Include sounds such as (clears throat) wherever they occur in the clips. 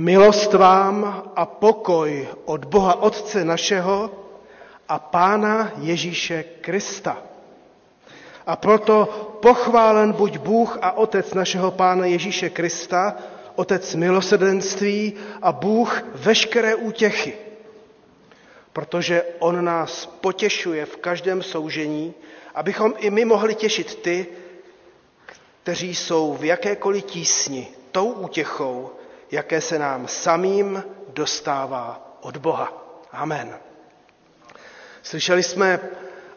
Milost vám a pokoj od Boha Otce našeho a Pána Ježíše Krista. A proto pochválen buď Bůh a Otec našeho Pána Ježíše Krista, Otec milosedenství a Bůh veškeré útěchy, protože On nás potěšuje v každém soužení, abychom i my mohli těšit ty, kteří jsou v jakékoliv tísni tou útěchou, jaké se nám samým dostává od Boha. Amen. Slyšeli jsme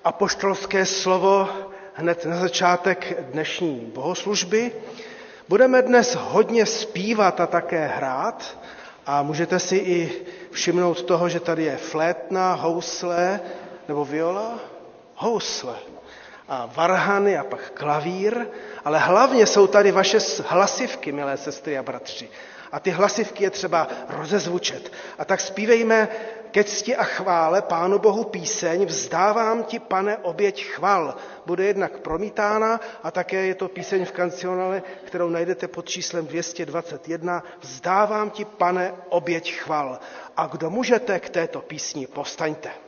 apoštolské slovo hned na začátek dnešní bohoslužby. Budeme dnes hodně zpívat a také hrát a můžete si i všimnout toho, že tady je flétna, housle nebo viola? Housle. A varhany a pak klavír, ale hlavně jsou tady vaše hlasivky, milé sestry a bratři. A ty hlasivky je třeba rozezvučet. A tak zpívejme ke cti a chvále Pánu Bohu píseň Vzdávám ti, pane, oběť chval. Bude jednak promítána a také je to píseň v kancionale, kterou najdete pod číslem 221. Vzdávám ti, pane, oběť chval. A kdo můžete k této písni, povstaňte.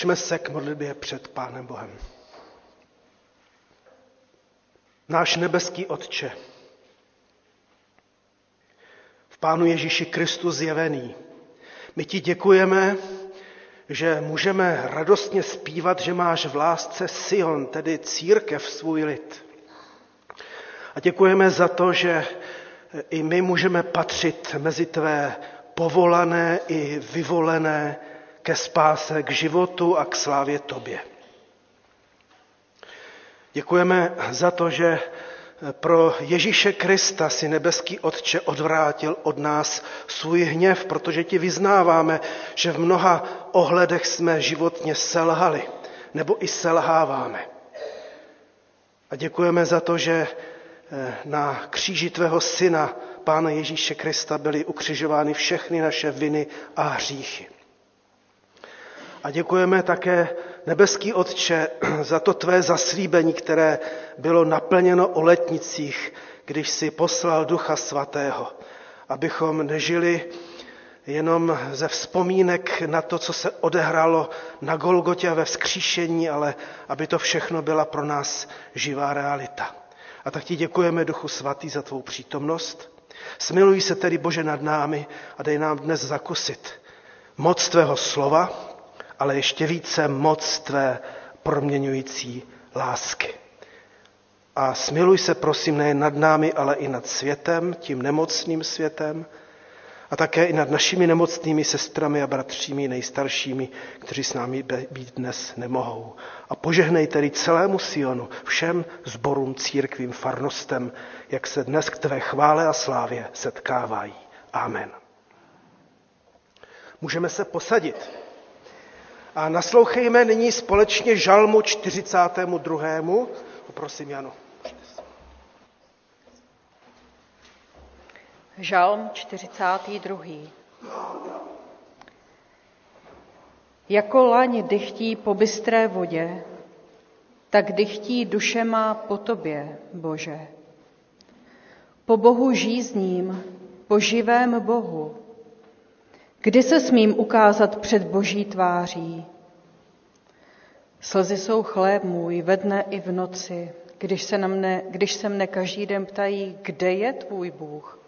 Stišme se k modlitbě před Pánem Bohem. Náš nebeský Otče, v Pánu Ježíši Kristu zjevený, my ti děkujeme, že můžeme radostně zpívat, že máš v lásce Sion, tedy církev, svůj lid. A děkujeme za to, že i my můžeme patřit mezi tvé povolané i vyvolené ke spáse, k životu a k slávě tobě. Děkujeme za to, že Pro Ježíše Krista si nebeský Otče odvrátil od nás svůj hněv, protože ti vyznáváme, že v mnoha ohledech jsme životně selhali nebo i selháváme. A děkujeme za to, že eh, na kříži tvého syna, Pána Ježíše Krista, byly ukřižovány všechny naše viny a hříchy. A děkujeme také, nebeský Otče, (clears throat) za to tvé zaslíbení, které bylo naplněno o letnicích, když si poslal Ducha Svatého, abychom nežili jenom ze vzpomínek na to, co se odehrálo na Golgotě a ve vzkříšení, ale aby to všechno byla pro nás živá realita. A tak ti děkujeme, Duchu Svatý, za tvou přítomnost. Smiluj se tedy, Bože, nad námi a dej nám dnes zakusit moc tvého slova, ale ještě více moc tvé proměňující lásky. A smiluj se, prosím, nejen nad námi, ale i nad světem, tím nemocným světem, a také i nad našimi nemocnými sestrami a bratřími nejstaršími, kteří s námi být dnes nemohou. A požehnej tedy celému Sionu, všem zborům, církvím, farnostem, jak se dnes k tvé chvále a slávě setkávají. Amen. Můžeme se posadit. A naslouchejme nyní společně žalmu 42. Poprosím Janu. Žalm 42. Jako laň dychtí po bystré vodě, tak dychtí duše má po tobě, Bože. Po Bohu žízním, po živém Bohu, Kdy se smím ukázat před boží tváří? Slzy jsou chléb můj ve dne i v noci, když se, na mne, když se mne každý den ptají, kde je tvůj Bůh.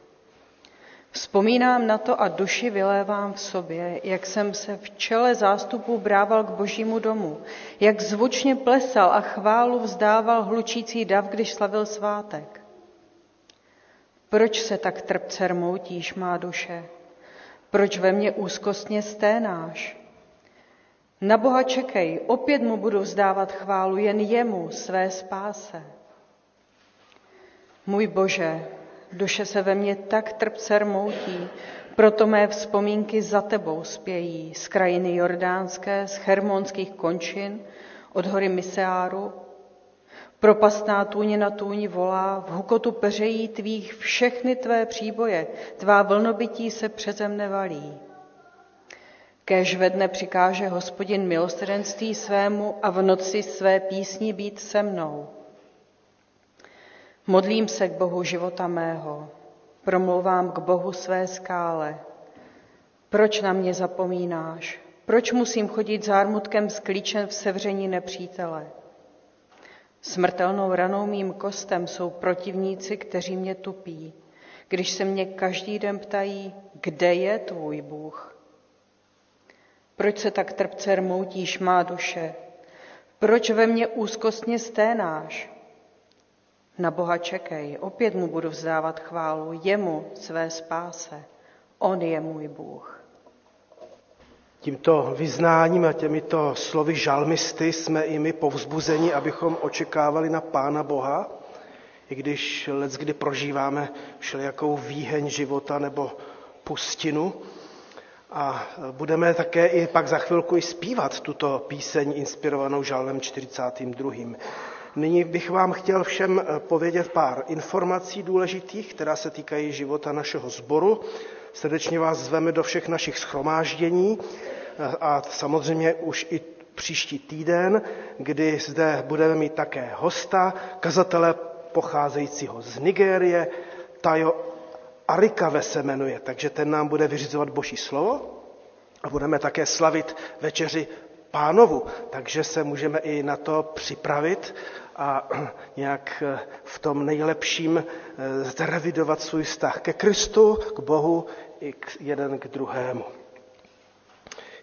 Vzpomínám na to a duši vylévám v sobě, jak jsem se v čele zástupů brával k božímu domu, jak zvučně plesal a chválu vzdával hlučící dav, když slavil svátek. Proč se tak trpce rmoutíš, má duše? Proč ve mně úzkostně sténáš? Na Boha čekej, opět mu budu vzdávat chválu, jen jemu, své spáse. Můj Bože, duše se ve mně tak trpce rmoutí, proto mé vzpomínky za tebou spějí z krajiny jordánské, z hermonských končin, od hory Miseáru, Propastná tůně na tůni volá, v hukotu peřejí tvých všechny tvé příboje, tvá vlnobytí se přeze mne valí. Kéž ve dne přikáže hospodin milosrdenství svému a v noci své písni být se mnou. Modlím se k Bohu života mého, promlouvám k Bohu své skále. Proč na mě zapomínáš? Proč musím chodit zármutkem s klíčem v sevření nepřítele? Smrtelnou ranou mým kostem jsou protivníci, kteří mě tupí, když se mě každý den ptají, kde je tvůj Bůh. Proč se tak trpce rmoutíš, má duše? Proč ve mně úzkostně sténáš? Na Boha čekej, opět mu budu vzdávat chválu, jemu své spáse. On je můj Bůh. Tímto vyznáním a těmito slovy žalmisty jsme i my povzbuzeni, abychom očekávali na Pána Boha, i když let kdy prožíváme všelijakou výheň života nebo pustinu. A budeme také i pak za chvilku i zpívat tuto píseň inspirovanou žalmem 42. Nyní bych vám chtěl všem povědět pár informací důležitých, která se týkají života našeho sboru. Srdečně vás zveme do všech našich schromáždění a samozřejmě už i příští týden, kdy zde budeme mít také hosta, kazatele pocházejícího z Nigérie, Tajo Arikave se jmenuje, takže ten nám bude vyřizovat boží slovo a budeme také slavit večeři pánovu, takže se můžeme i na to připravit a (clears throat) nějak v tom nejlepším eh, zrevidovat svůj vztah ke Kristu, k Bohu i k jeden k druhému.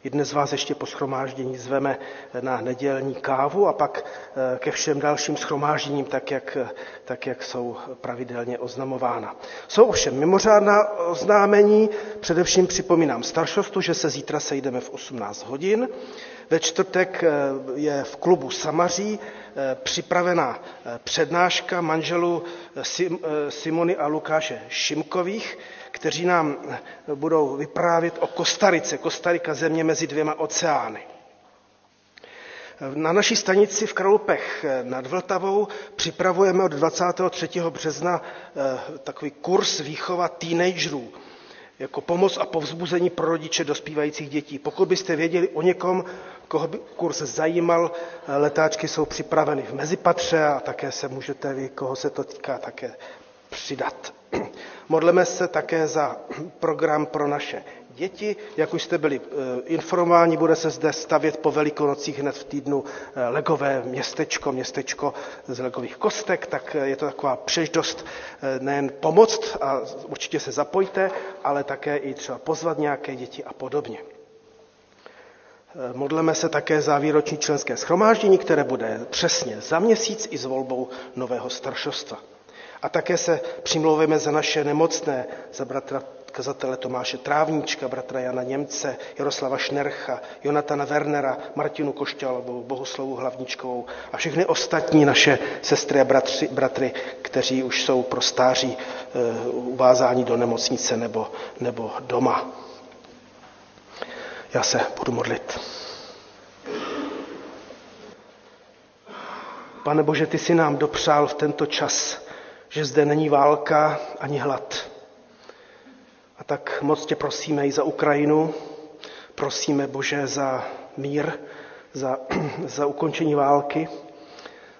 I dnes vás ještě po schromáždění zveme na nedělní kávu a pak eh, ke všem dalším schromážděním, tak jak, tak jak jsou pravidelně oznamována. Jsou ovšem mimořádná oznámení, především připomínám staršostu, že se zítra sejdeme v 18 hodin. Ve čtvrtek eh, je v klubu Samaří eh, připravená eh, přednáška manželů Simony a Lukáše Šimkových, kteří nám budou vyprávět o Kostarice. Kostarika země mezi dvěma oceány. Na naší stanici v Kralupech nad Vltavou připravujeme od 23. března takový kurz výchova teenagerů jako pomoc a povzbuzení pro rodiče dospívajících dětí. Pokud byste věděli o někom, koho by kurz zajímal, letáčky jsou připraveny v mezipatře a také se můžete vy, koho se to týká, také přidat. (clears throat) Modleme se také za (clears throat) program pro naše děti. Jak už jste byli eh, informováni, bude se zde stavět po velikonocích hned v týdnu eh, legové městečko, městečko z legových kostek, tak eh, je to taková přeždost nejen pomoct a určitě se zapojte, ale také i třeba pozvat nějaké děti a podobně. Modleme se také za výroční členské schromáždění, které bude přesně za měsíc i s volbou nového staršostva. A také se přimlouvíme za naše nemocné, za bratra kazatele Tomáše Trávníčka, bratra Jana Němce, Jaroslava Šnercha, Jonatana Wernera, Martinu Košťalovou, Bohuslavu Hlavničkovou a všechny ostatní naše sestry a bratři, bratry, kteří už jsou pro stáří e, uvázání do nemocnice nebo, nebo doma. Já se budu modlit. Pane Bože, ty jsi nám dopřál v tento čas, že zde není válka ani hlad. A tak moc tě prosíme i za Ukrajinu, prosíme Bože za mír, za, (clears throat) za ukončení války,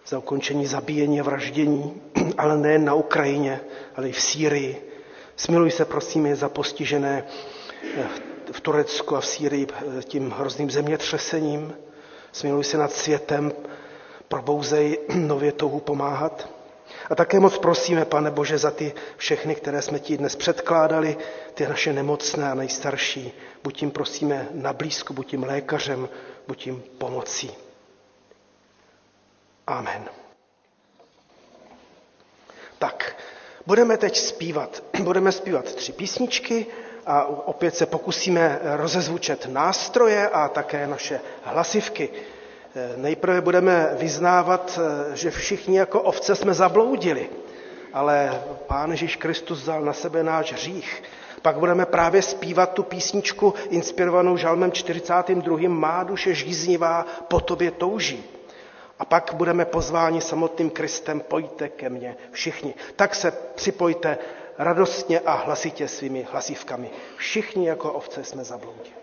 za ukončení zabíjení a vraždění, (clears throat) ale nejen na Ukrajině, ale i v Sýrii. Smiluj se, prosíme, za postižené eh, v Turecku a v Sýrii eh, tím hrozným zemětřesením. Smiluj se nad světem, probouzej (clears throat) nově touhu pomáhat. A také moc prosíme, pane Bože, za ty všechny, které jsme ti dnes předkládali, ty naše nemocné a nejstarší. Buď jim prosíme na blízku, buď jim lékařem, buď jim pomocí. Amen. Tak, budeme teď zpívat. (clears throat) Budeme zpívat tři písničky a opět se pokusíme rozezvučet nástroje a také naše hlasivky. Nejprve budeme vyznávat, že všichni jako ovce jsme zabloudili, ale Pán Ježíš Kristus vzal na sebe náš hřích. Pak budeme právě zpívat tu písničku inspirovanou žalmem 42. Má duše žíznivá, po tobě touží. A pak budeme pozváni samotným Kristem, pojďte ke mně všichni. Tak se připojte radostně a hlasitě svými hlasivkami. Všichni jako ovce jsme zabloudili.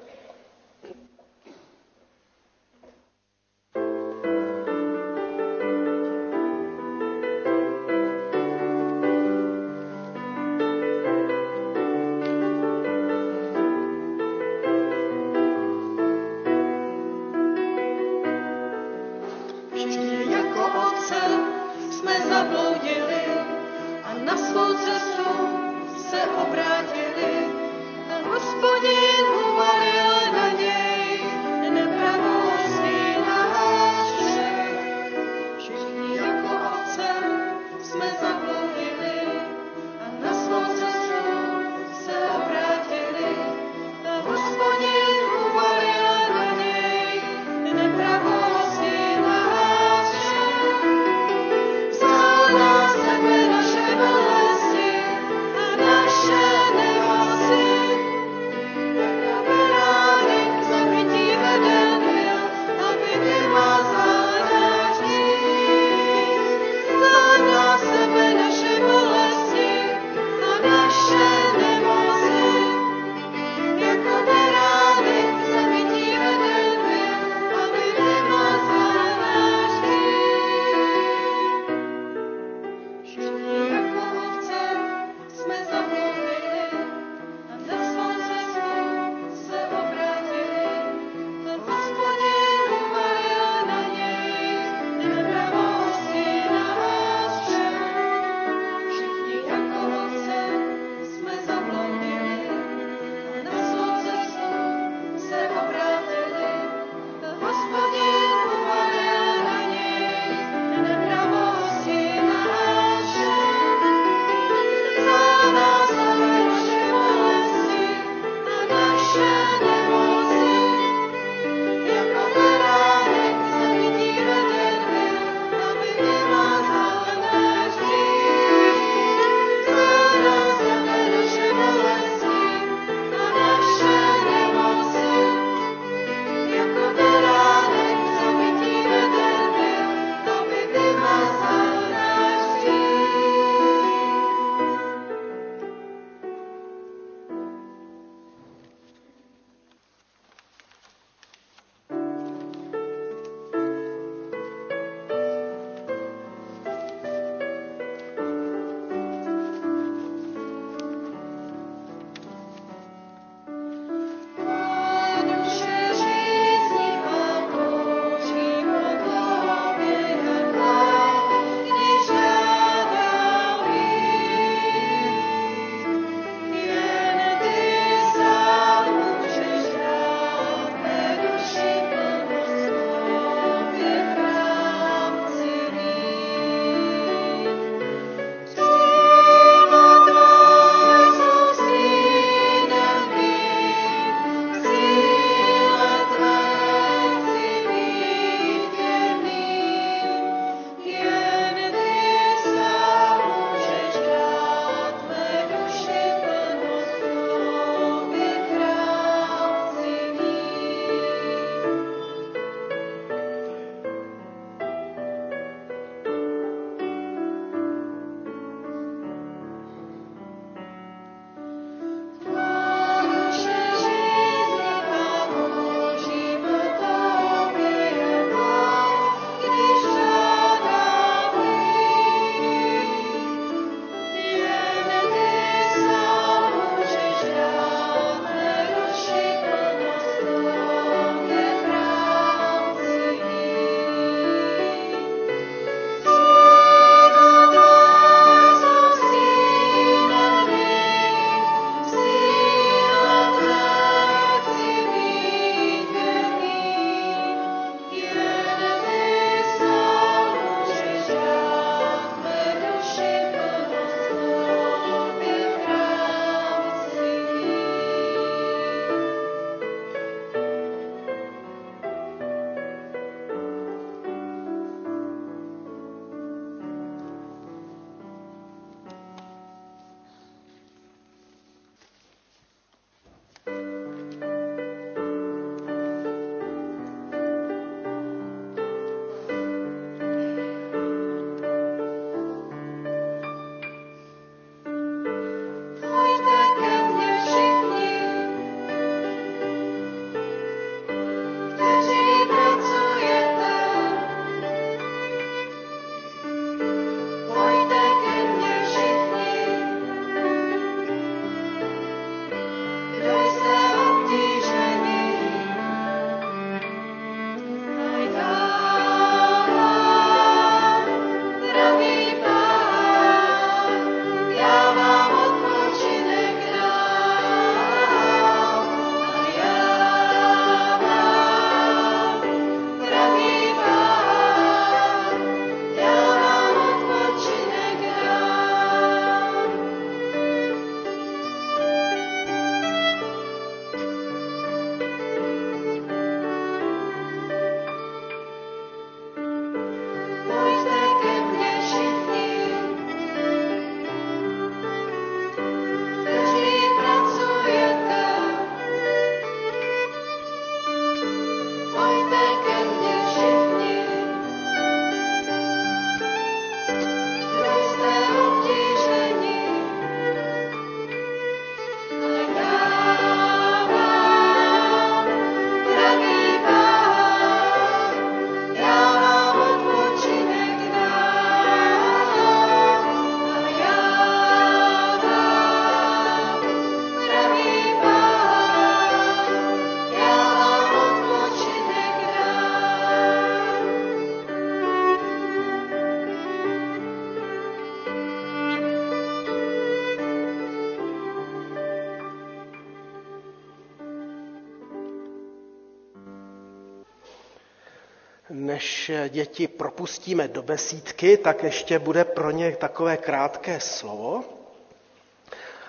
Děti propustíme do besídky, tak ještě bude pro ně takové krátké slovo.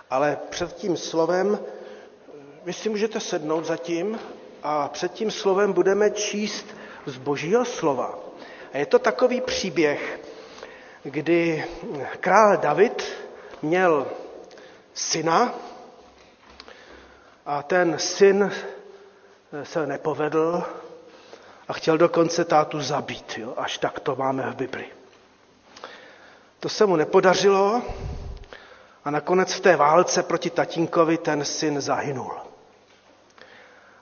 Ale před tím slovem, vy si můžete sednout zatím a před tím slovem budeme číst z božího slova. A je to takový příběh, kdy král David měl syna a ten syn se nepovedl a chtěl dokonce tátu zabít, jo? až tak to máme v Bibli. To se mu nepodařilo a nakonec v té válce proti tatínkovi ten syn zahynul.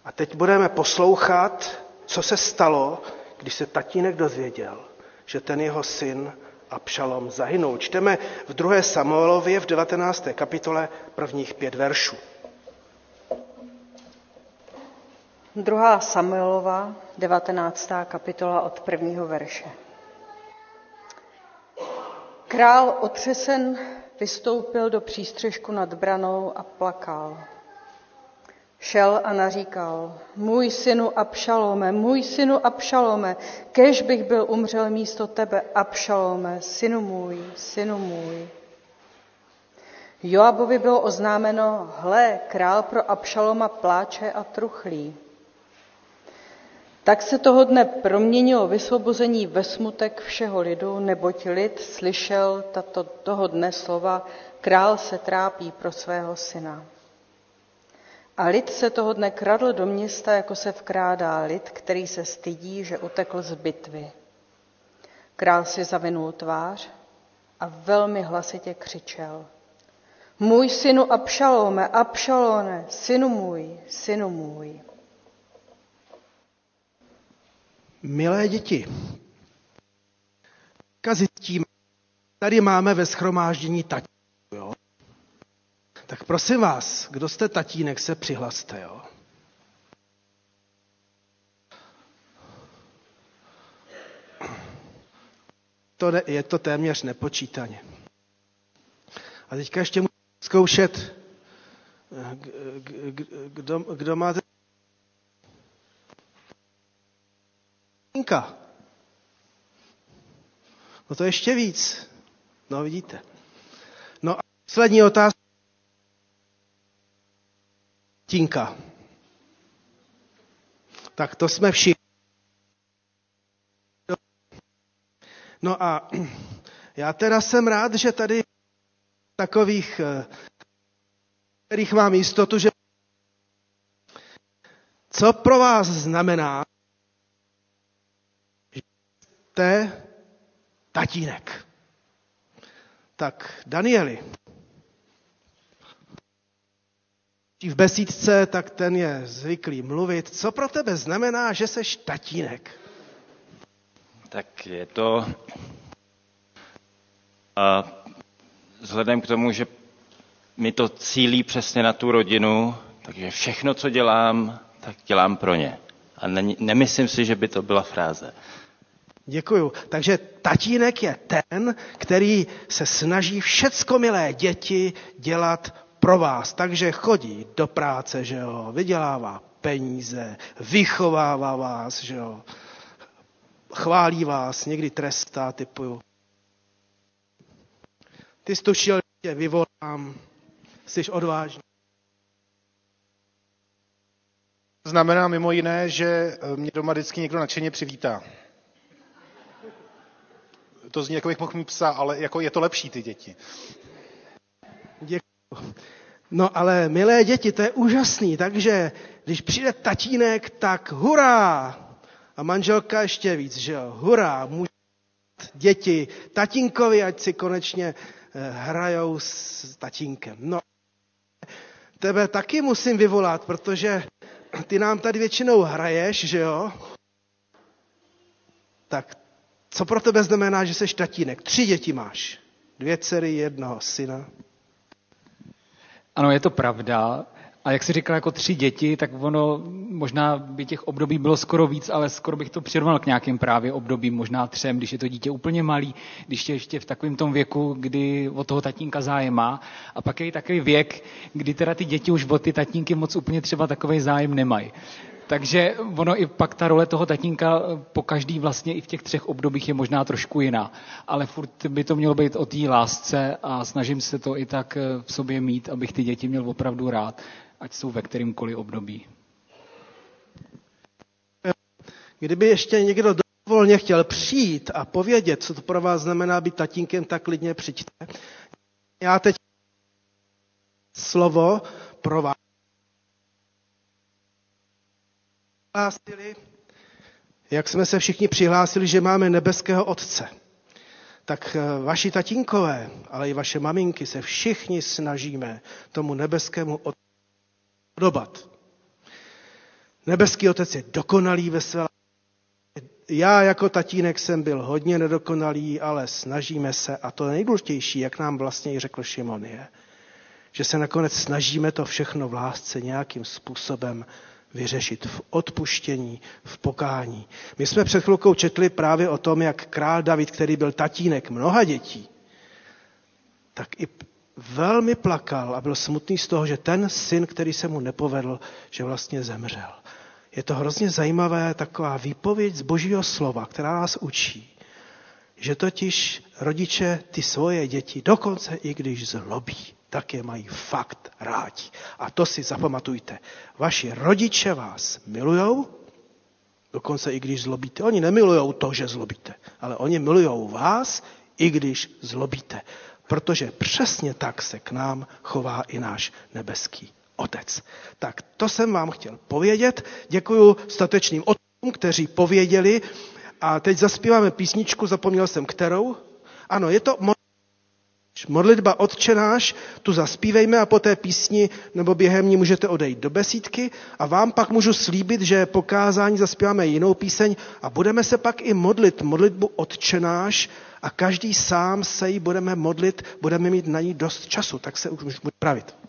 A teď budeme poslouchat, co se stalo, když se tatínek dozvěděl, že ten jeho syn Abšalom zahynul. Čteme v 2. Samuelově v 19. kapitole prvních pět veršů. 2. Samuelova, 19. kapitola od prvního verše. Král otřesen vystoupil do přístřežku nad branou a plakal. Šel a naříkal, můj synu Abšalome, můj synu Abšalome, kež bych byl umřel místo tebe, Abšalome, synu můj, synu můj. Joabovi bylo oznámeno, hle, král pro Abšaloma pláče a truchlí. Tak se toho dne proměnilo vysvobození ve smutek všeho lidu, neboť lid slyšel tato, toho dne slova, král se trápí pro svého syna. A lid se toho dne kradl do města, jako se vkrádá lid, který se stydí, že utekl z bitvy. Král si zavinul tvář a velmi hlasitě křičel. Můj synu Abšalome, Abšalone, synu můj, synu můj. Milé děti, kazitím, tady máme ve schromáždění tatínku, jo? Tak prosím vás, kdo jste tatínek, se přihlaste, jo? To ne, je to téměř nepočítaně. A teďka ještě musím zkoušet, kdo, kdo máte Tinka. No to ještě víc. No vidíte. No a poslední otázka. Tinka. Tak to jsme všichni. No a já teda jsem rád, že tady takových, eh, kterých mám jistotu, že co pro vás znamená jste tatínek. Tak, Danieli, v besídce, tak ten je zvyklý mluvit. Co pro tebe znamená, že seš tatínek? Tak je to... A vzhledem k tomu, že mi to cílí přesně na tu rodinu, takže všechno, co dělám, tak dělám pro ně. A ne, nemyslím si, že by to byla fráze. Děkuju. Takže tatínek je ten, který se snaží všecko milé děti dělat pro vás. Takže chodí do práce, že jo, vydělává peníze, vychovává vás, že jo, chválí vás, někdy trestá, typuju. Ty stušil, tě vyvolám, jsi odvážný. Znamená mimo jiné, že mě doma vždycky někdo nadšeně přivítá to zní, jako bych mohl mít psa, ale jako je to lepší ty děti. Děkuji. No ale milé děti, to je úžasný, takže když přijde tatínek, tak hurá! A manželka ještě víc, že jo? Hurá! Může děti tatínkovi, ať si konečně eh, hrajou s tatínkem. No, tebe taky musím vyvolat, protože ty nám tady většinou hraješ, že jo? Tak co pro tebe znamená, že jsi tatínek? Tři děti máš. Dvě dcery, jednoho syna. Ano, je to pravda. A jak jsi říkal, jako tři děti, tak ono možná by těch období bylo skoro víc, ale skoro bych to přirovnal k nějakým právě obdobím, možná třem, když je to dítě úplně malý, když je ještě v takovém tom věku, kdy od toho tatínka zájem má. A pak je i takový věk, kdy teda ty děti už od ty tatínky moc úplně třeba takový zájem nemají. Takže ono i pak ta role toho tatínka po každý vlastně i v těch třech obdobích je možná trošku jiná. Ale furt by to mělo být o té lásce a snažím se to i tak v sobě mít, abych ty děti měl opravdu rád, ať jsou ve kterýmkoliv období. Kdyby ještě někdo volně chtěl přijít a povědět, co to pro vás znamená být tatínkem, tak klidně přijďte. Já teď slovo pro vás. Jak jsme se všichni přihlásili, že máme nebeského Otce, tak eh, vaši tatínkové, ale i vaše maminky se všichni snažíme tomu nebeskému Otci podobat. Nebeský Otec je dokonalý ve své já jako tatínek jsem byl hodně nedokonalý, ale snažíme se a to nejdůležitější, jak nám vlastně i řekl Šimon, je, že se nakonec snažíme to všechno v lásce nějakým způsobem vyřešit v odpuštění, v pokání. My jsme před chvilkou četli právě o tom, jak král David, který byl tatínek mnoha dětí, tak i velmi plakal a byl smutný z toho, že ten syn, který se mu nepovedl, že vlastně zemřel je to hrozně zajímavé taková výpověď z božího slova, která nás učí, že totiž rodiče ty svoje děti, dokonce i když zlobí, tak je mají fakt rádi. A to si zapamatujte. Vaši rodiče vás milujou, dokonce i když zlobíte. Oni nemilujou to, že zlobíte, ale oni milujou vás, i když zlobíte. Protože přesně tak se k nám chová i náš nebeský otec. Tak to jsem vám chtěl povědět. Děkuji statečným otcům, kteří pověděli. A teď zaspíváme písničku, zapomněl jsem kterou. Ano, je to modlitba Otčenáš, tu zaspívejme a po té písni nebo během ní můžete odejít do besídky a vám pak můžu slíbit, že po kázání zaspíváme jinou píseň a budeme se pak i modlit modlitbu Otčenáš a každý sám se jí budeme modlit, budeme mít na ní dost času, tak se už můžeme pravit.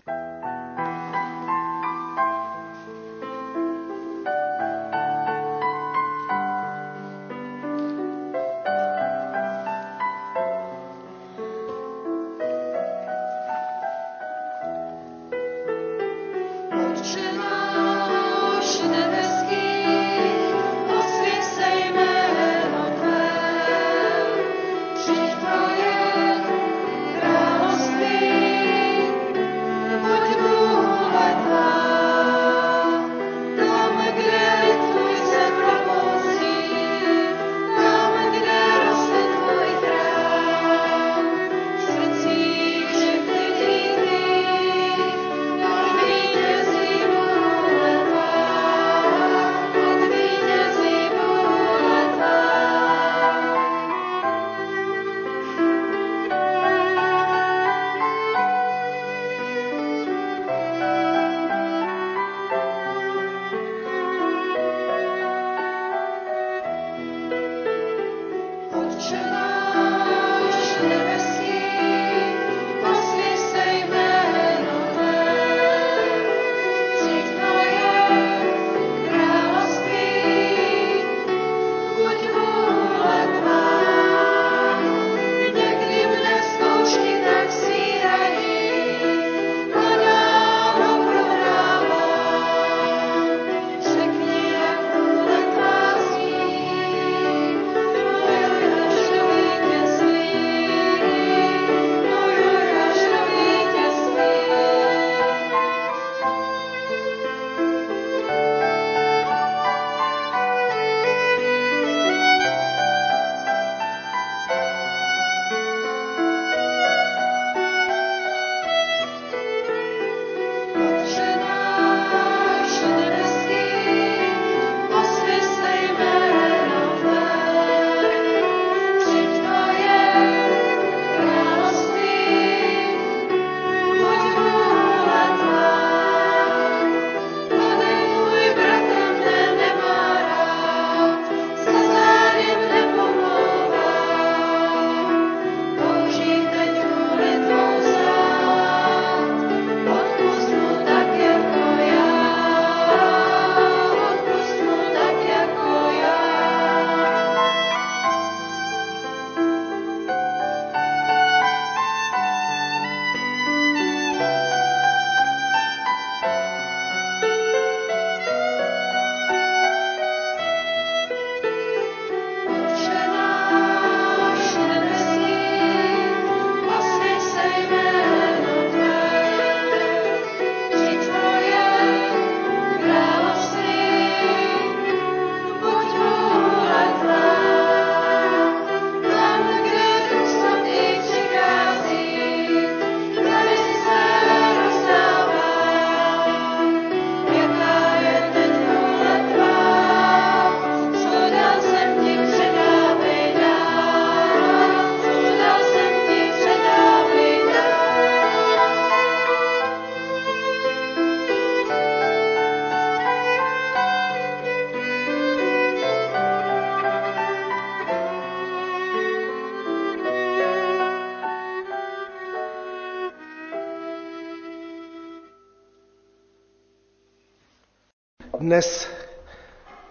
Dnes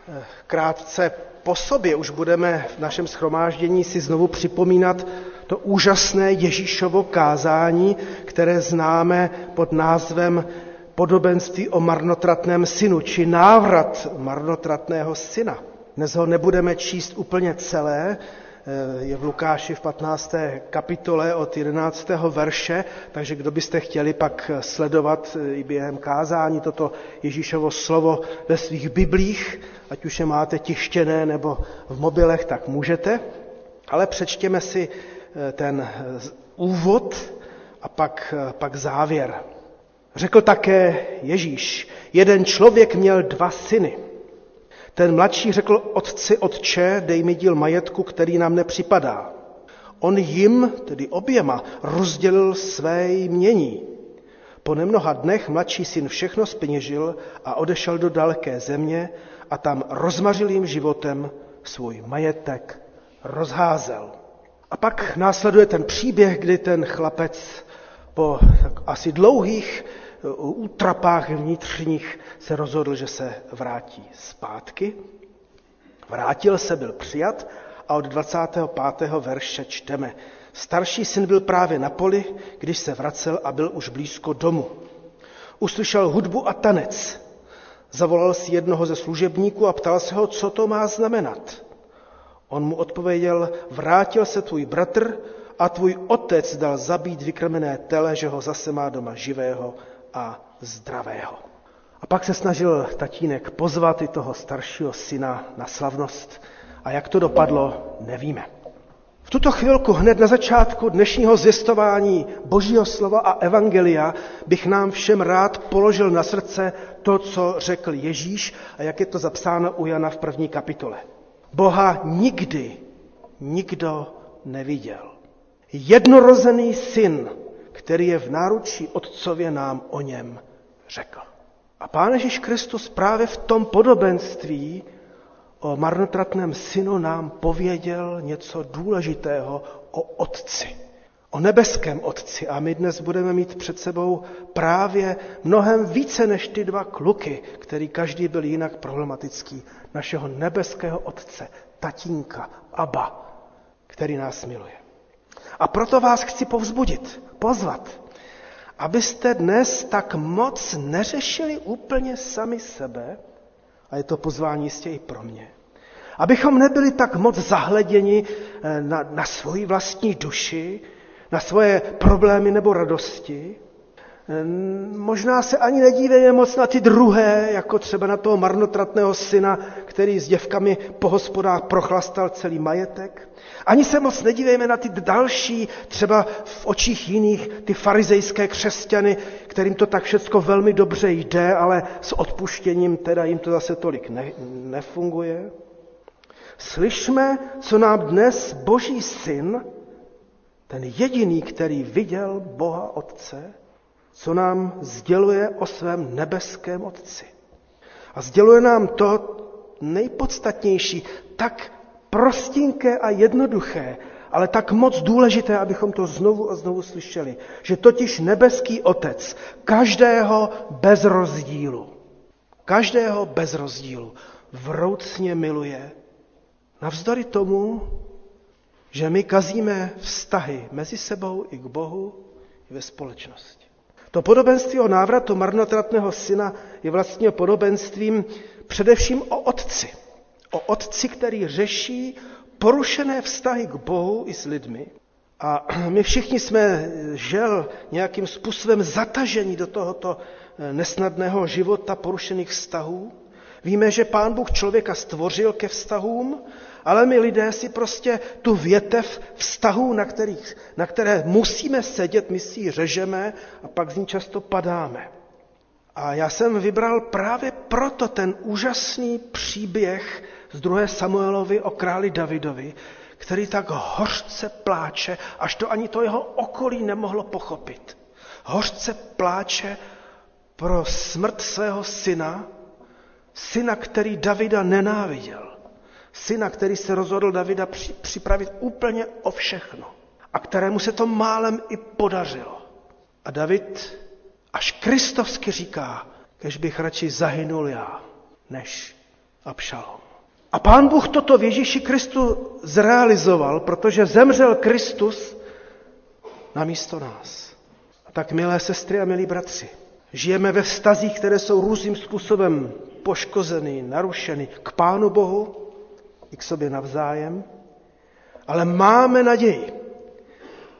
eh, krátce po sobě už budeme v našem schromáždění si znovu připomínat to úžasné Ježíšovo kázání, které známe pod názvem podobenství o marnotratném synu, či návrat marnotratného syna. Dnes ho nebudeme číst úplně celé, je v Lukáši v 15. kapitole od 11. verše, takže kdo byste chtěli pak sledovat eh, i během kázání toto Ježíšovo slovo ve svých biblích, ať už je máte tištěné nebo v mobilech, tak můžete. Ale přečtěme si eh, ten úvod a pak, pak závěr. Řekl také Ježíš, jeden člověk měl dva syny. Ten mladší řekl otci, otče, dej mi díl majetku, který nám nepřipadá. On jim, tedy oběma, rozdělil své jmění. Po nemnoha dnech mladší syn všechno speněžil a odešel do daleké země a tam rozmařil jim životem svůj majetek, rozházel. A pak následuje ten příběh, kdy ten chlapec po asi dlouhých útrapách vnitřních se rozhodl, že se vrátí zpátky. Vrátil se, byl přijat a od 25. verše čteme. Starší syn byl právě na poli, když se vracel a byl už blízko domu. Uslyšel hudbu a tanec. Zavolal si jednoho ze služebníků a ptal se ho, co to má znamenat. On mu odpověděl, vrátil se tvůj bratr a tvůj otec dal zabít vykrmené tele, že ho zase má doma živého a zdravého. A pak se snažil tatínek pozvat i toho staršího syna na slavnost. A jak to dopadlo, nevíme. V tuto chvilku, hned na začátku dnešního zvěstování Božího slova a evangelia, bych nám všem rád položil na srdce to, co řekl Ježíš a jak je to zapsáno u Jana v první kapitole. Boha nikdy nikdo neviděl. Jednorozený syn který je v náručí Otcově nám o něm řekl. A Pán Ježíš Kristus právě v tom podobenství o marnotratném synu nám pověděl něco důležitého o Otci. O nebeském Otci. A my dnes budeme mít před sebou právě mnohem více než ty dva kluky, který každý byl jinak problematický. Našeho nebeského Otce, tatínka, Aba, který nás miluje. A proto vás chci povzbudit, pozvat, abyste dnes tak moc neřešili úplně sami sebe, a je to pozvání jistě i pro mě, abychom nebyli tak moc zahleděni eh, na, na svoji vlastní duši, na svoje problémy nebo radosti, Možná se ani nedívejme moc na ty druhé, jako třeba na toho marnotratného syna, který s děvkami po hospodách prochlastal celý majetek. Ani se moc nedívejme na ty další, třeba v očích jiných, ty farizejské křesťany, kterým to tak všecko velmi dobře jde, ale s odpuštěním teda jim to zase tolik ne, nefunguje. Slyšme, co nám dnes Boží syn, ten jediný, který viděl Boha Otce, co nám sděluje o svém nebeském Otci. A sděluje nám to nejpodstatnější, tak prostinké a jednoduché, ale tak moc důležité, abychom to znovu a znovu slyšeli, že totiž nebeský Otec každého bez rozdílu, každého bez rozdílu vroucně miluje, navzdory tomu, že my kazíme vztahy mezi sebou i k Bohu i ve společnosti. To podobenství o návratu marnotratného syna je vlastně podobenstvím především o otci. O otci, který řeší porušené vztahy k Bohu i s lidmi. A my všichni jsme, žel, nějakým způsobem zataženi do tohoto eh, nesnadného života porušených vztahů. Víme, že Pán Bůh člověka stvořil ke vztahům ale my lidé si prostě tu větev vztahů, na, kterých, na které musíme sedět, my si ji řežeme a pak z ní často padáme. A já jsem vybral právě proto ten úžasný příběh z druhé Samuelovi o králi Davidovi, který tak hořce pláče, až to ani to jeho okolí nemohlo pochopit. Hořce pláče pro smrt svého syna, syna, který Davida nenáviděl syna, který se rozhodl Davida připravit úplně o všechno a kterému se to málem i podařilo. A David až kristovsky říká, kež bych radši zahynul já, než Abšalom. A pán Bůh toto v Ježíši Kristu zrealizoval, protože zemřel Kristus na místo nás. A tak, milé sestry a milí bratři, žijeme ve vztazích, které jsou různým způsobem poškozeny, narušeny k Pánu Bohu i k sobě navzájem, ale máme naději.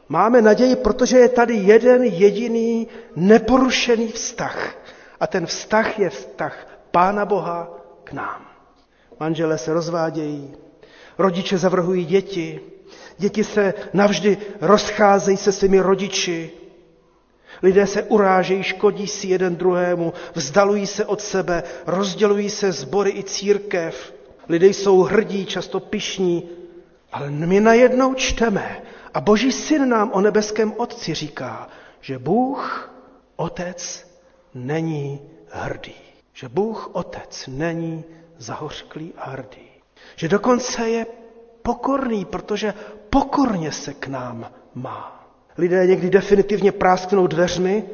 Máme naději, protože je tady jeden jediný neporušený vztah. A ten vztah je vztah Pána Boha k nám. Manželé se rozvádějí, rodiče zavrhují děti, děti se navždy rozcházejí se svými rodiči, lidé se urážejí, škodí si jeden druhému, vzdalují se od sebe, rozdělují se sbory i církev. Lidé jsou hrdí, často pišní, ale my najednou čteme a Boží syn nám o nebeském Otci říká, že Bůh, Otec, není hrdý. Že Bůh, Otec, není zahořklý a hrdý. Že dokonce je pokorný, protože pokorně se k nám má. Lidé někdy definitivně prásknou dveřmi,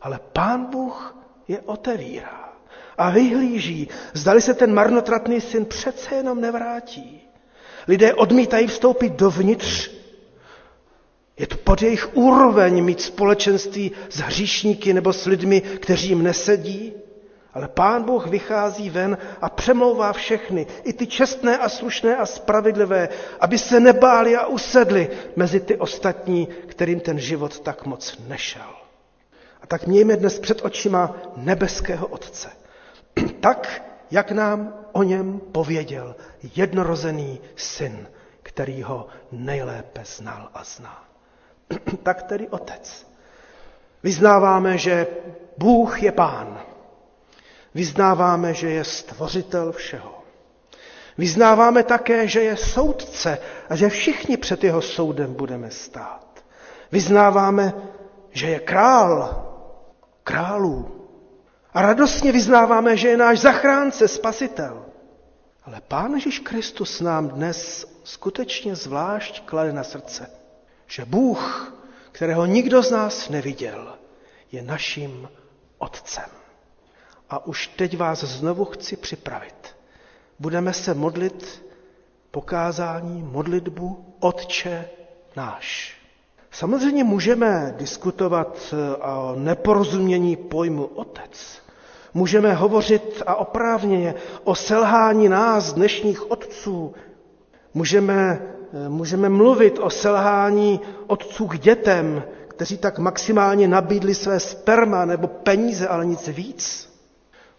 ale Pán Bůh je otevírá a vyhlíží, zdali se ten marnotratný syn přece jenom nevrátí. Lidé odmítají vstoupit dovnitř. Je to pod jejich úroveň mít společenství s hříšníky nebo s lidmi, kteří jim nesedí. Ale pán Bůh vychází ven a přemlouvá všechny, i ty čestné a slušné a spravedlivé, aby se nebáli a usedli mezi ty ostatní, kterým ten život tak moc nešel. A tak mějme dnes před očima nebeského Otce. (clears throat) tak, jak nám o něm pověděl jednorozený syn, který ho nejlépe znal a zná. (clears throat) tak tedy Otec. Vyznáváme, že Bůh je Pán, Vyznáváme, že je stvořitel všeho. Vyznáváme také, že je soudce a že všichni před jeho soudem budeme stát. Vyznáváme, že je král králů. A radostně vyznáváme, že je náš zachránce, spasitel. Ale Pán Ježíš Kristus nám dnes skutečně zvlášť klade na srdce, že Bůh, kterého nikdo z nás neviděl, je naším Otcem. A už teď vás znovu chci připravit. Budeme se modlit pokázání, modlitbu Otče náš. Samozřejmě můžeme diskutovat eh, o neporozumění pojmu otec. Můžeme hovořit a oprávněně o selhání nás, dnešních otců. Můžeme, eh, můžeme mluvit o selhání otců k dětem, kteří tak maximálně nabídli své sperma nebo peníze, ale nic víc.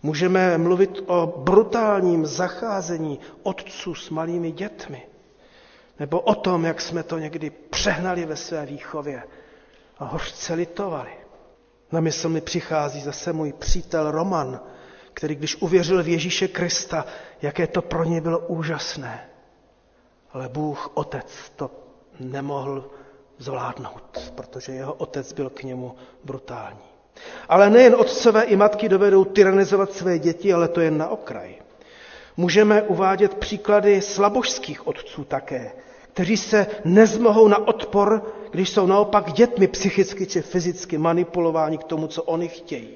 Můžeme mluvit o brutálním zacházení otců s malými dětmi. Nebo o tom, jak jsme to někdy přehnali ve své výchově a hořce litovali. Na mysl mi přichází zase můj přítel Roman, který když uvěřil v Ježíše Krista, jaké to pro něj bylo úžasné. Ale Bůh, otec, to nemohl zvládnout, protože jeho otec byl k němu brutální. Ale nejen otcové i matky dovedou tyranizovat své děti, ale to jen na okraj. Můžeme uvádět příklady slabožských otců také, kteří se nezmohou na odpor, když jsou naopak dětmi psychicky či fyzicky manipulováni k tomu, co oni chtějí.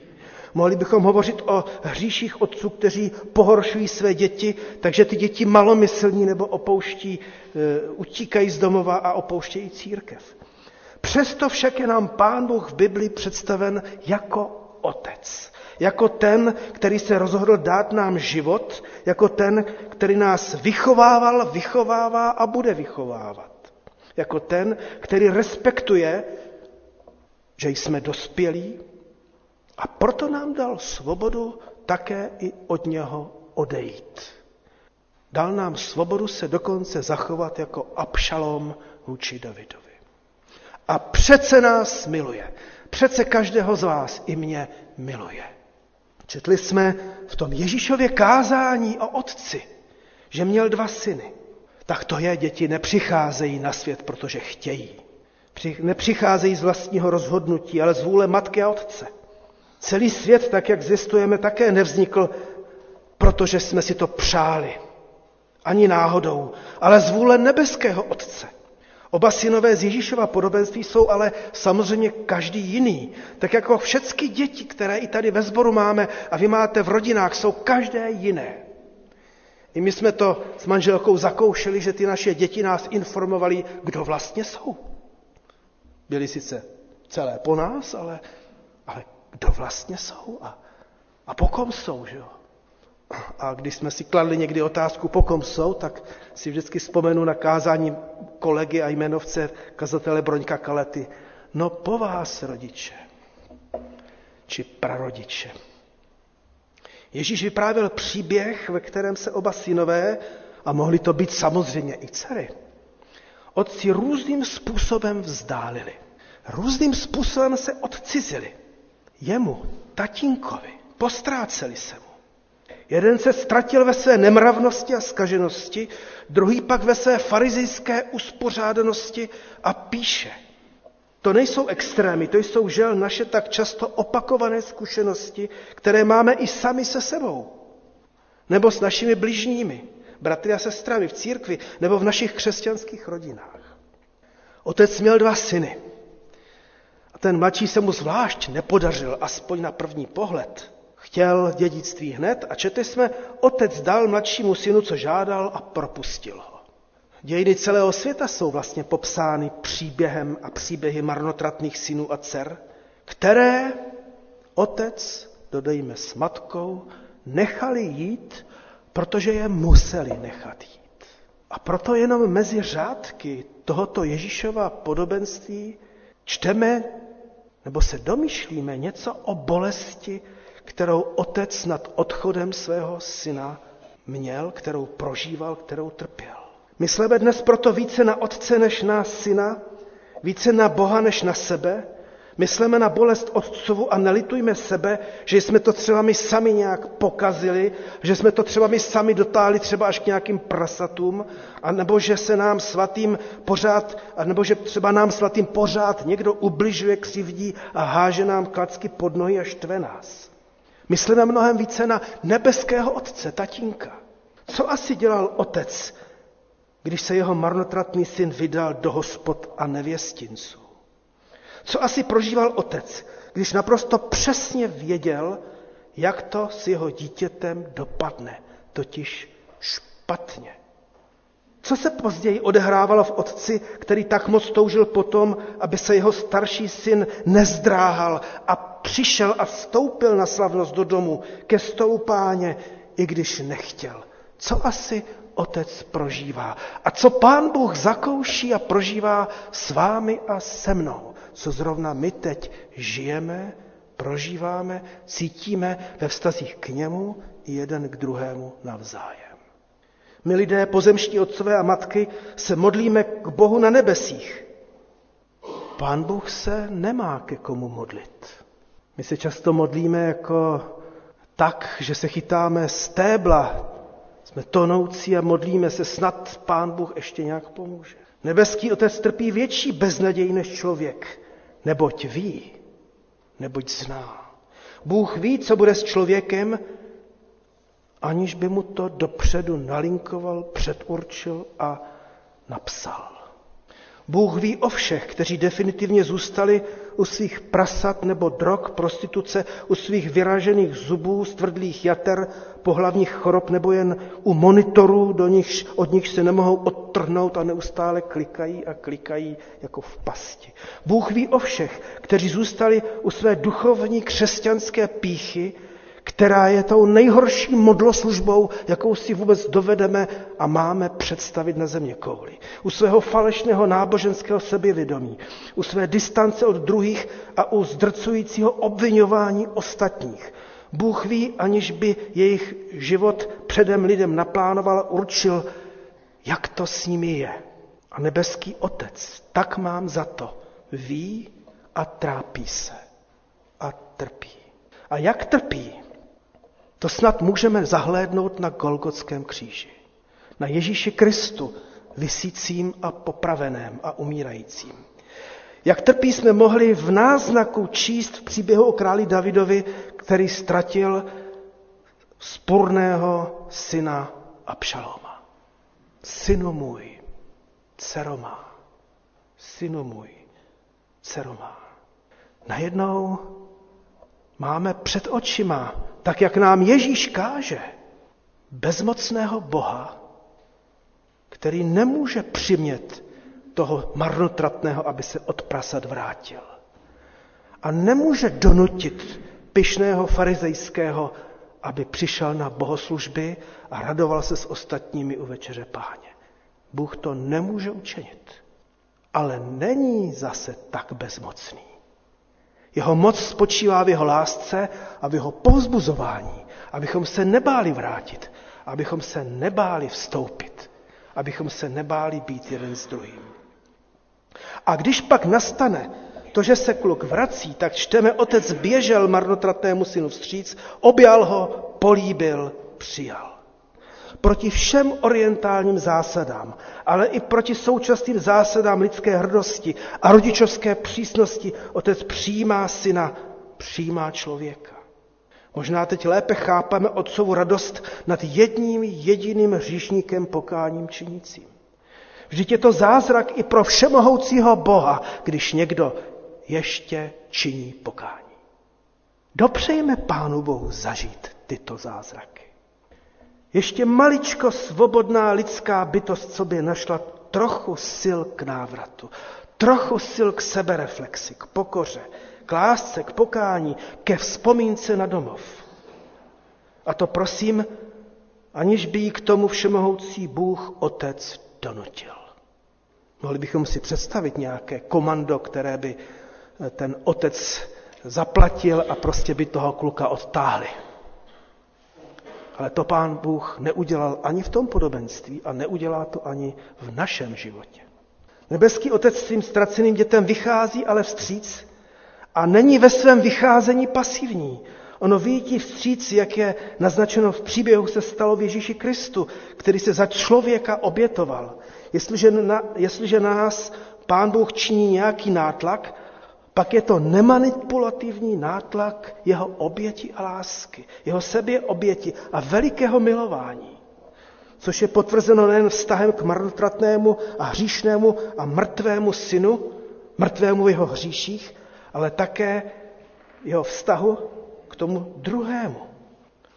Mohli bychom hovořit o hříších otců, kteří pohoršují své děti, takže ty děti malomyslní nebo opouští, e, utíkají z domova a opouštějí církev. Přesto však je nám Pán Bůh v Biblii představen jako otec. Jako ten, který se rozhodl dát nám život, jako ten, který nás vychovával, vychovává a bude vychovávat. Jako ten, který respektuje, že jsme dospělí a proto nám dal svobodu také i od něho odejít. Dal nám svobodu se dokonce zachovat jako Abšalom vůči Davidovi. A přece nás miluje. Přece každého z vás i mě miluje. Četli jsme v tom Ježíšově kázání o otci, že měl dva syny. Tak to je, děti nepřicházejí na svět, protože chtějí. Nepřicházejí z vlastního rozhodnutí, ale z vůle matky a otce. Celý svět, tak jak zjistujeme, také nevznikl, protože jsme si to přáli. Ani náhodou, ale z vůle nebeského Otce. Oba synové z Ježíšova podobenství jsou ale samozřejmě každý jiný. Tak jako všechny děti, které i tady ve sboru máme a vy máte v rodinách, jsou každé jiné. I my jsme to s manželkou zakoušeli, že ty naše děti nás informovali, kdo vlastně jsou. Byli sice celé po nás, ale, ale kdo vlastně jsou a, a po kom jsou, že jo? A když jsme si kladli někdy otázku, po kom jsou, tak si vždycky vzpomenu na kázání kolegy a jmenovce kazatele Broňka Kalety. No po vás, rodiče, či prarodiče. Ježíš vyprávěl příběh, ve kterém se oba synové, a mohli to být samozřejmě i dcery, otci různým způsobem vzdálili. Různým způsobem se odcizili. Jemu, tatínkovi, postráceli se mu. Jeden se ztratil ve své nemravnosti a skaženosti, druhý pak ve své farizejské uspořádanosti a píše. To nejsou extrémy, to jsou žel naše tak často opakované zkušenosti, které máme i sami se sebou. Nebo s našimi bližními, bratry a sestrami v církvi, nebo v našich křesťanských rodinách. Otec měl dva syny. A ten mladší se mu zvlášť nepodařil, aspoň na první pohled. Chtěl dědictví hned a četli jsme, otec dal mladšímu synu, co žádal a propustil ho. Dějiny celého světa jsou vlastně popsány příběhem a příběhy marnotratných synů a dcer, které otec, dodejme s matkou, nechali jít, protože je museli nechat jít. A proto jenom mezi řádky tohoto Ježíšova podobenství čteme nebo se domýšlíme něco o bolesti, kterou otec nad odchodem svého syna měl, kterou prožíval, kterou trpěl. Myslíme dnes proto více na otce než na syna, více na Boha než na sebe, Myslíme na bolest otcovu a nelitujme sebe, že jsme to třeba my sami nějak pokazili, že jsme to třeba my sami dotáhli třeba až k nějakým prasatům, a nebo že se nám svatým pořád, a nebo že třeba nám svatým pořád někdo ubližuje, křivdí a háže nám klacky pod nohy a štve nás. Myslíme mnohem více na nebeského otce, tatínka. Co asi dělal otec, když se jeho marnotratný syn vydal do hospod a nevěstinců? Co asi prožíval otec, když naprosto přesně věděl, jak to s jeho dítětem dopadne, totiž špatně. Co se později odehrávalo v otci, který tak moc toužil potom, aby se jeho starší syn nezdráhal a přišel a vstoupil na slavnost do domu ke stoupáně, i když nechtěl. Co asi otec prožívá? A co pán Bůh zakouší a prožívá s vámi a se mnou? co zrovna my teď žijeme, prožíváme, cítíme ve vztazích k němu i jeden k druhému navzájem. My lidé, pozemští otcové a matky, se modlíme k Bohu na nebesích. Pán Bůh se nemá ke komu modlit. My se často modlíme jako tak, že se chytáme stébla, jsme tonoucí a modlíme se, snad Pán Bůh ještě nějak pomůže. Nebeský Otec trpí větší beznaděj než člověk neboť ví, neboť zná. Bůh ví, co bude s člověkem, aniž by mu to dopředu nalinkoval, předurčil a napsal. Bůh ví o všech, kteří definitivně zůstali u svých prasat nebo drog, prostituce, u svých vyražených zubů, stvrdlých jater, pohlavních chorob nebo jen u monitorů, do nichž, od nich se nemohou odtrhnout a neustále klikají a klikají jako v pasti. Bůh ví o všech, kteří zůstali u své duchovní křesťanské píchy, která je tou nejhorší modloslužbou, jakou si vůbec dovedeme a máme představit na země kouli. U svého falešného náboženského sebevědomí, u své distance od druhých a u zdrcujícího obvinování ostatních. Bůh ví, aniž by jejich život předem lidem naplánoval určil, jak to s nimi je. A nebeský Otec, tak mám za to, ví a trápí se a trpí. A jak trpí? To snad můžeme zahlédnout na Golgotském kříži. Na Ježíši Kristu, vysícím a popraveném a umírajícím. Jak trpí jsme mohli v náznaku číst v příběhu o králi Davidovi, který ztratil spurného syna Abšaloma. Synu můj, dcero má. synu můj, dceru má. Najednou máme před očima, tak jak nám Ježíš káže, bezmocného Boha, který nemůže přimět toho marnotratného, aby se od prasat vrátil. A nemůže donutit pyšného farizejského, aby přišel na bohoslužby a radoval se s ostatními u večeře páně. Bůh to nemůže učinit, ale není zase tak bezmocný. Jeho moc spočívá v jeho lásce a v jeho povzbuzování, abychom se nebáli vrátit, abychom se nebáli vstoupit, abychom se nebáli být jeden s druhým. A když pak nastane to, že se kluk vrací, tak čteme, otec běžel marnotratnému synu vstříc, objal ho, políbil, přijal. Proti všem orientálním zásadám, ale i proti současným zásadám lidské hrdosti a rodičovské přísnosti, otec přijímá syna, přijímá člověka. Možná teď lépe chápeme otcovu radost nad jedním jediným hříšníkem pokáním činícím. Vždyť je to zázrak i pro všemohoucího Boha, když někdo ještě činí pokání. Dopřejme Pánu Bohu zažít tyto zázraky. Ještě maličko svobodná lidská bytost sobě našla trochu sil k návratu, trochu sil k sebereflexi, k pokoře, k lásce, k pokání, ke vzpomínce na domov. A to prosím, aniž by jí k tomu všemohoucí Bůh Otec donutil. Mohli bychom si představit nějaké komando, které by ten otec zaplatil a prostě by toho kluka odtáhli. Ale to pán Bůh neudělal ani v tom podobenství a neudělá to ani v našem životě. Nebeský otec svým ztraceným dětem vychází ale vstříc a není ve svém vycházení pasivní. Ono vyjítí vstříc, jak je naznačeno v příběhu, se stalo v Ježíši Kristu, který se za člověka obětoval. Jestliže na, jestliže na nás pán Bůh činí nějaký nátlak, pak je to nemanipulativní nátlak jeho oběti a lásky, jeho sebě oběti a velikého milování, což je potvrzeno nejen vztahem k marnotratnému a hříšnému a mrtvému synu, mrtvému v jeho hříších, ale také jeho vztahu k tomu druhému.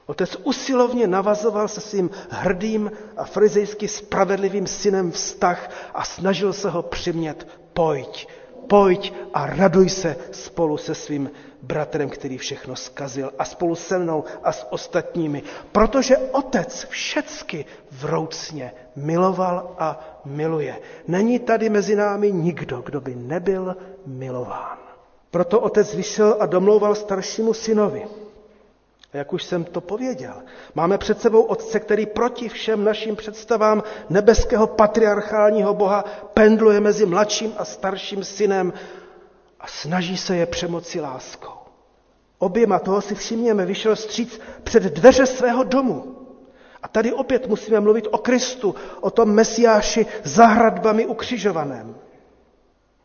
Otec usilovně navazoval se svým hrdým a frizejsky spravedlivým synem vztah a snažil se ho přimět, pojď, pojď a raduj se spolu se svým bratrem, který všechno skazil a spolu se mnou a s ostatními, protože otec všecky vroucně miloval a miluje. Není tady mezi námi nikdo, kdo by nebyl milován. Proto otec vyšel a domlouval staršímu synovi. A jak už jsem to pověděl, máme před sebou otce, který proti všem našim představám nebeského patriarchálního boha pendluje mezi mladším a starším synem a snaží se je přemoci láskou. Oběma toho si všimněme, vyšel stříc před dveře svého domu. A tady opět musíme mluvit o Kristu, o tom Mesiáši za hradbami ukřižovaném.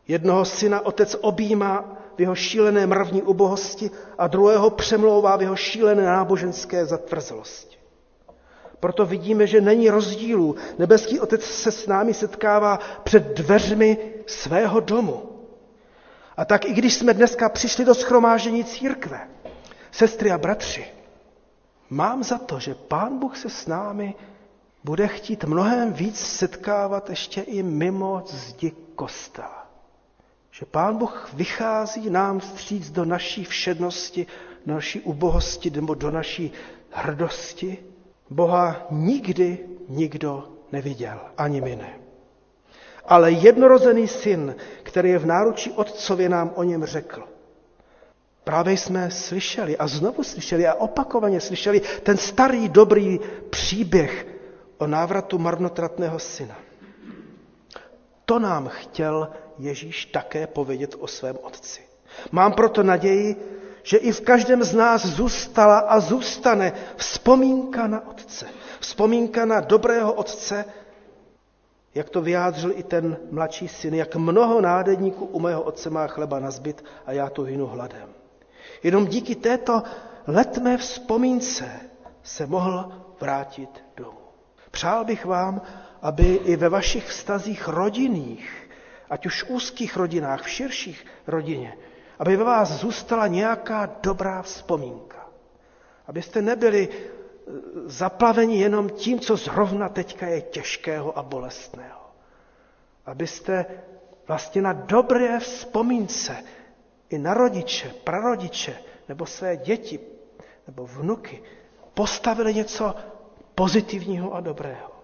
Jednoho syna otec objímá v jeho šílené mravní ubohosti a druhého přemlouvá v jeho šílené náboženské zatvrzlosti. Proto vidíme, že není rozdílů. Nebeský Otec se s námi setkává před dveřmi svého domu. A tak i když jsme dneska přišli do schromáždění církve, sestry a bratři, mám za to, že Pán Bůh se s námi bude chtít mnohem víc setkávat ještě i mimo zdi kostela. Že Pán Bůh vychází nám vstříc do naší všednosti, do naší ubohosti nebo do naší hrdosti. Boha nikdy nikdo neviděl, ani my ne. Ale jednorozený syn, který je v náručí otcově, nám o něm řekl. Právě jsme slyšeli a znovu slyšeli a opakovaně slyšeli ten starý dobrý příběh o návratu marnotratného syna. To nám chtěl Ježíš také povědět o svém otci. Mám proto naději, že i v každém z nás zůstala a zůstane vzpomínka na otce. Vzpomínka na dobrého otce, jak to vyjádřil i ten mladší syn, jak mnoho nádedníků u mého otce má chleba na zbyt a já to hynu hladem. Jenom díky této letmé vzpomínce se mohl vrátit domů. Přál bych vám, aby i ve vašich vztazích rodinných ať už v úzkých rodinách, v širších rodině, aby ve vás zůstala nějaká dobrá vzpomínka. Abyste nebyli e, zaplaveni jenom tím, co zrovna teďka je těžkého a bolestného. Abyste vlastně na dobré vzpomínce i na rodiče, prarodiče, nebo své děti, nebo vnuky postavili něco pozitivního a dobrého.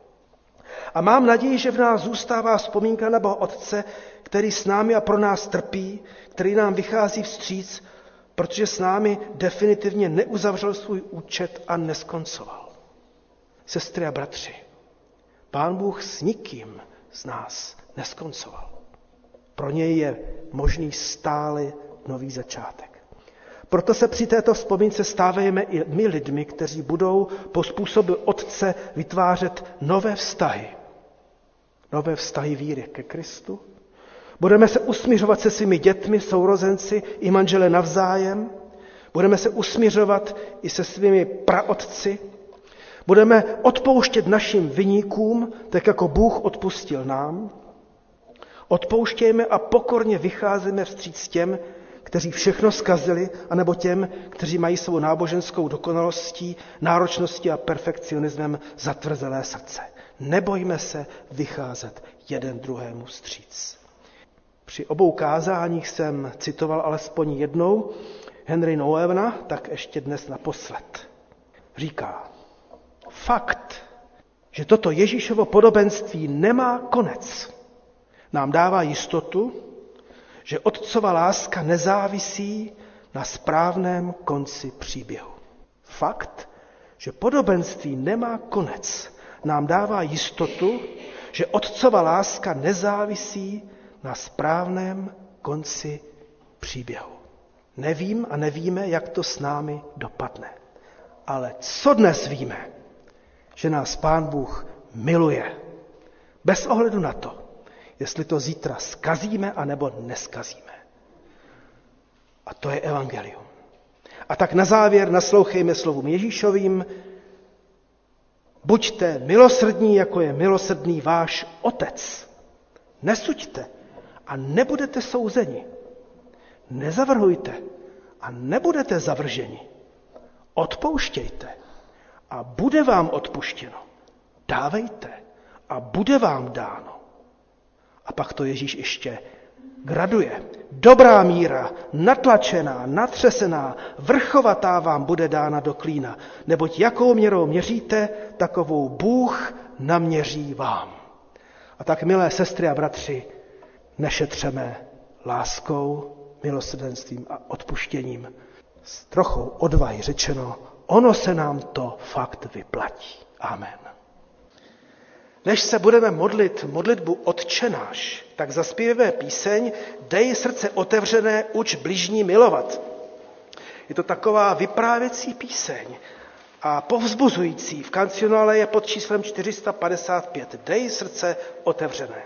A mám naději, že v nás zůstává vzpomínka na Boha Otce, který s námi a pro nás trpí, který nám vychází vstříc, protože s námi definitivně neuzavřel svůj účet a neskoncoval. Sestry a bratři, Pán Bůh s nikým z nás neskoncoval. Pro něj je možný stále nový začátek. Proto se při této vzpomínce stáváme i my lidmi, kteří budou po způsobu Otce vytvářet nové vztahy. Nové vztahy víry ke Kristu. Budeme se usmířovat se svými dětmi, sourozenci i manžele navzájem. Budeme se usmířovat i se svými praotci. Budeme odpouštět našim vyníkům, tak jako Bůh odpustil nám. Odpouštějme a pokorně vycházíme vstříc těm, kteří všechno zkazili, anebo těm, kteří mají svou náboženskou dokonalostí, náročností a perfekcionismem zatvrzelé srdce. Nebojme se vycházet jeden druhému vstříc. Při obou kázáních jsem citoval alespoň jednou Henry Nouwena, tak ještě dnes naposled. Říká, fakt, že toto Ježíšovo podobenství nemá konec, nám dává jistotu, že otcova láska nezávisí na správném konci příběhu. Fakt, že podobenství nemá konec, nám dává jistotu, že otcova láska nezávisí na správném konci příběhu. Nevím a nevíme, jak to s námi dopadne. Ale co dnes víme? Že nás Pán Bůh miluje. Bez ohledu na to, jestli to zítra skazíme anebo neskazíme. A to je evangelium. A tak na závěr naslouchejme slovům Ježíšovým. Buďte milosrdní, jako je milosrdný váš otec. Nesuďte a nebudete souzeni. Nezavrhujte a nebudete zavrženi. Odpouštějte a bude vám odpuštěno. Dávejte a bude vám dáno. A pak to Ježíš ještě graduje. Dobrá míra, natlačená, natřesená, vrchovatá vám bude dána do klína, neboť jakou měrou měříte, takovou Bůh naměří vám. A tak, milé sestry a bratři, nešetřeme láskou, milosrdenstvím a odpuštěním. S trochou odvahy řečeno, ono se nám to fakt vyplatí. Amen. Než se budeme modlit modlitbu Otčenáš, tak zaspíváme píseň Dej srdce otevřené, uč bližní milovat. Je to taková vyprávěcí píseň a povzbuzující. V kancionále je pod číslem 455. Dej srdce otevřené.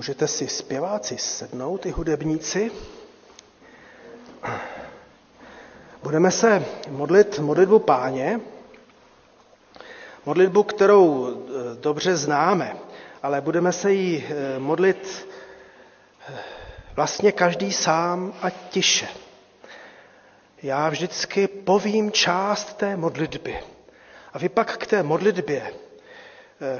Můžete si zpěváci sednout, i hudebníci. Budeme se modlit modlitbu páně, modlitbu, kterou eh, dobře známe, ale budeme se jí eh, modlit eh, vlastně každý sám a tiše. Já vždycky povím část té modlitby. A vy pak k té modlitbě,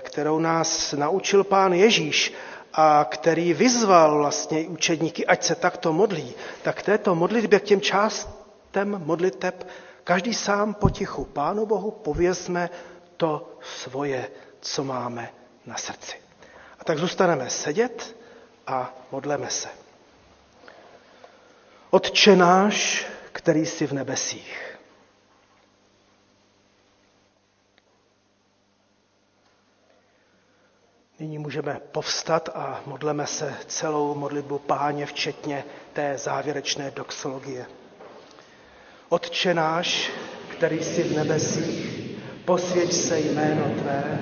kterou nás naučil pán Ježíš a který vyzval vlastně učedníky, ať se takto modlí, tak této modlitbě k těm částem modliteb každý sám potichu Pánu Bohu povězme to svoje, co máme na srdci. A tak zůstaneme sedět a modleme se. Otče náš, který jsi v nebesích, Nyní můžeme povstat a modleme se celou modlitbu páně, včetně té závěrečné doxologie. Otče náš, který jsi v nebesích, posvěť se jméno Tvé,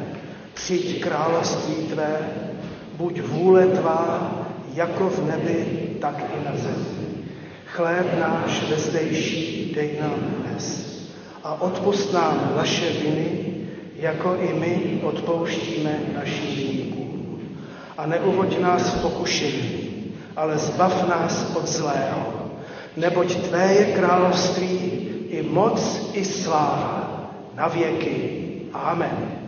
přijď království Tvé, buď vůle Tvá, jako v nebi, tak i na zemi. Chléb náš vezdejší dej nám dnes a odpust nám naše viny, jako i my odpouštíme našim viníkům. A neuvoď nás v pokušení, ale zbav nás od zlého, neboť Tvé je království i moc, i sláva na věky. Amen.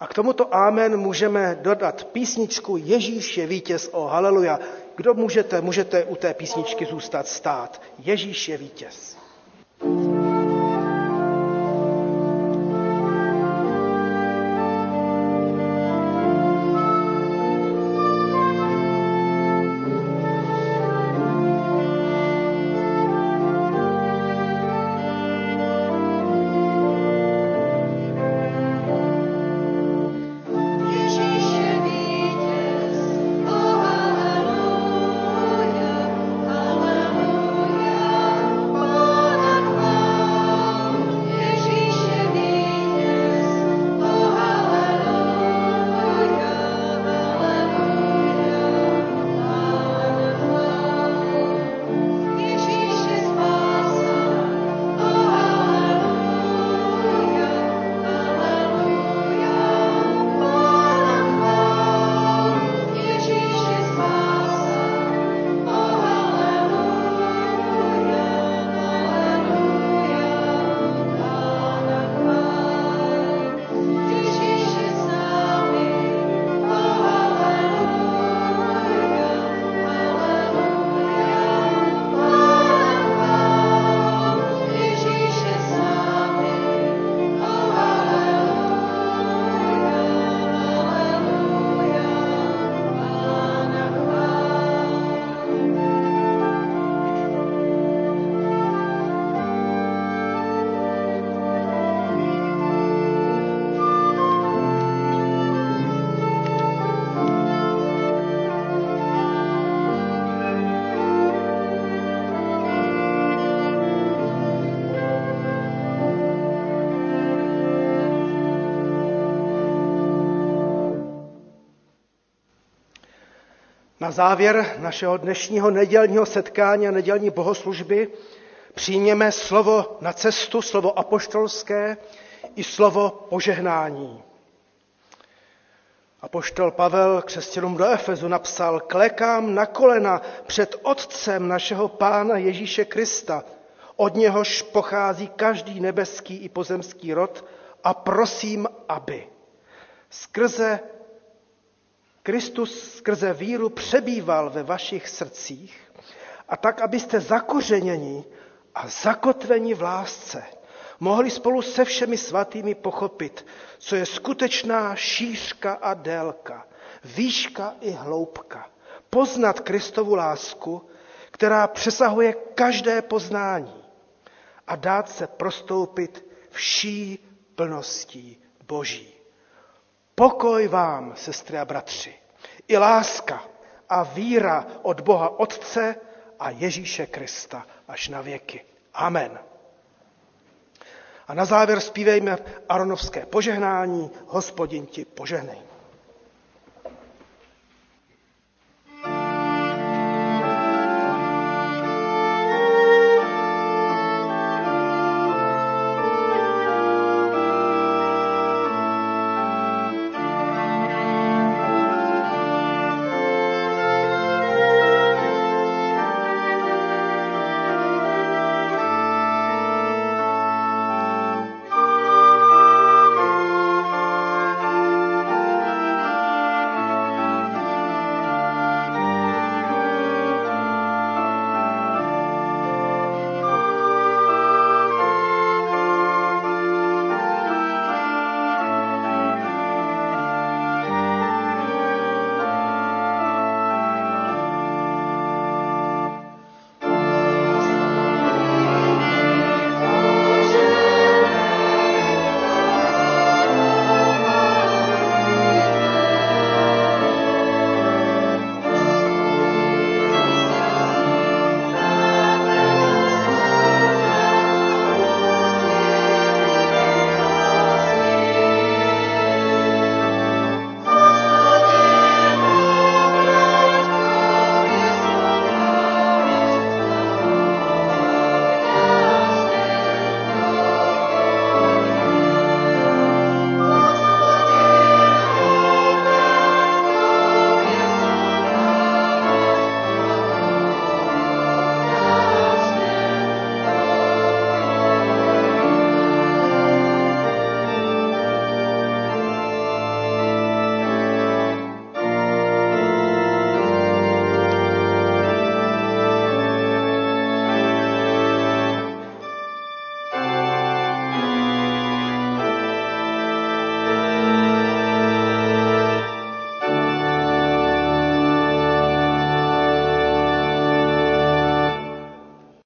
A k tomuto amen můžeme dodat písničku Ježíš je vítěz, o haleluja. Kdo můžete, můžete u té písničky zůstat stát. Ježíš je vítěz. thank you Na závěr našeho dnešního nedělního setkání a nedělní bohoslužby přijměme slovo na cestu, slovo apoštolské i slovo požehnání. Apoštol Pavel křesťanům do Efezu napsal, klekám na kolena před Otcem našeho Pána Ježíše Krista, od něhož pochází každý nebeský i pozemský rod a prosím, aby skrze Kristus skrze víru přebýval ve vašich srdcích a tak, abyste zakořeněni a zakotveni v lásce mohli spolu se všemi svatými pochopit, co je skutečná šířka a délka, výška i hloubka. Poznat Kristovu lásku, která přesahuje každé poznání a dát se prostoupit vší plností Boží. Pokoj vám, sestry a bratři, i láska a víra od Boha Otce a Ježíše Krista až na věky. Amen. A na závěr zpívejme Aronovské požehnání, hospodin ti požehnej.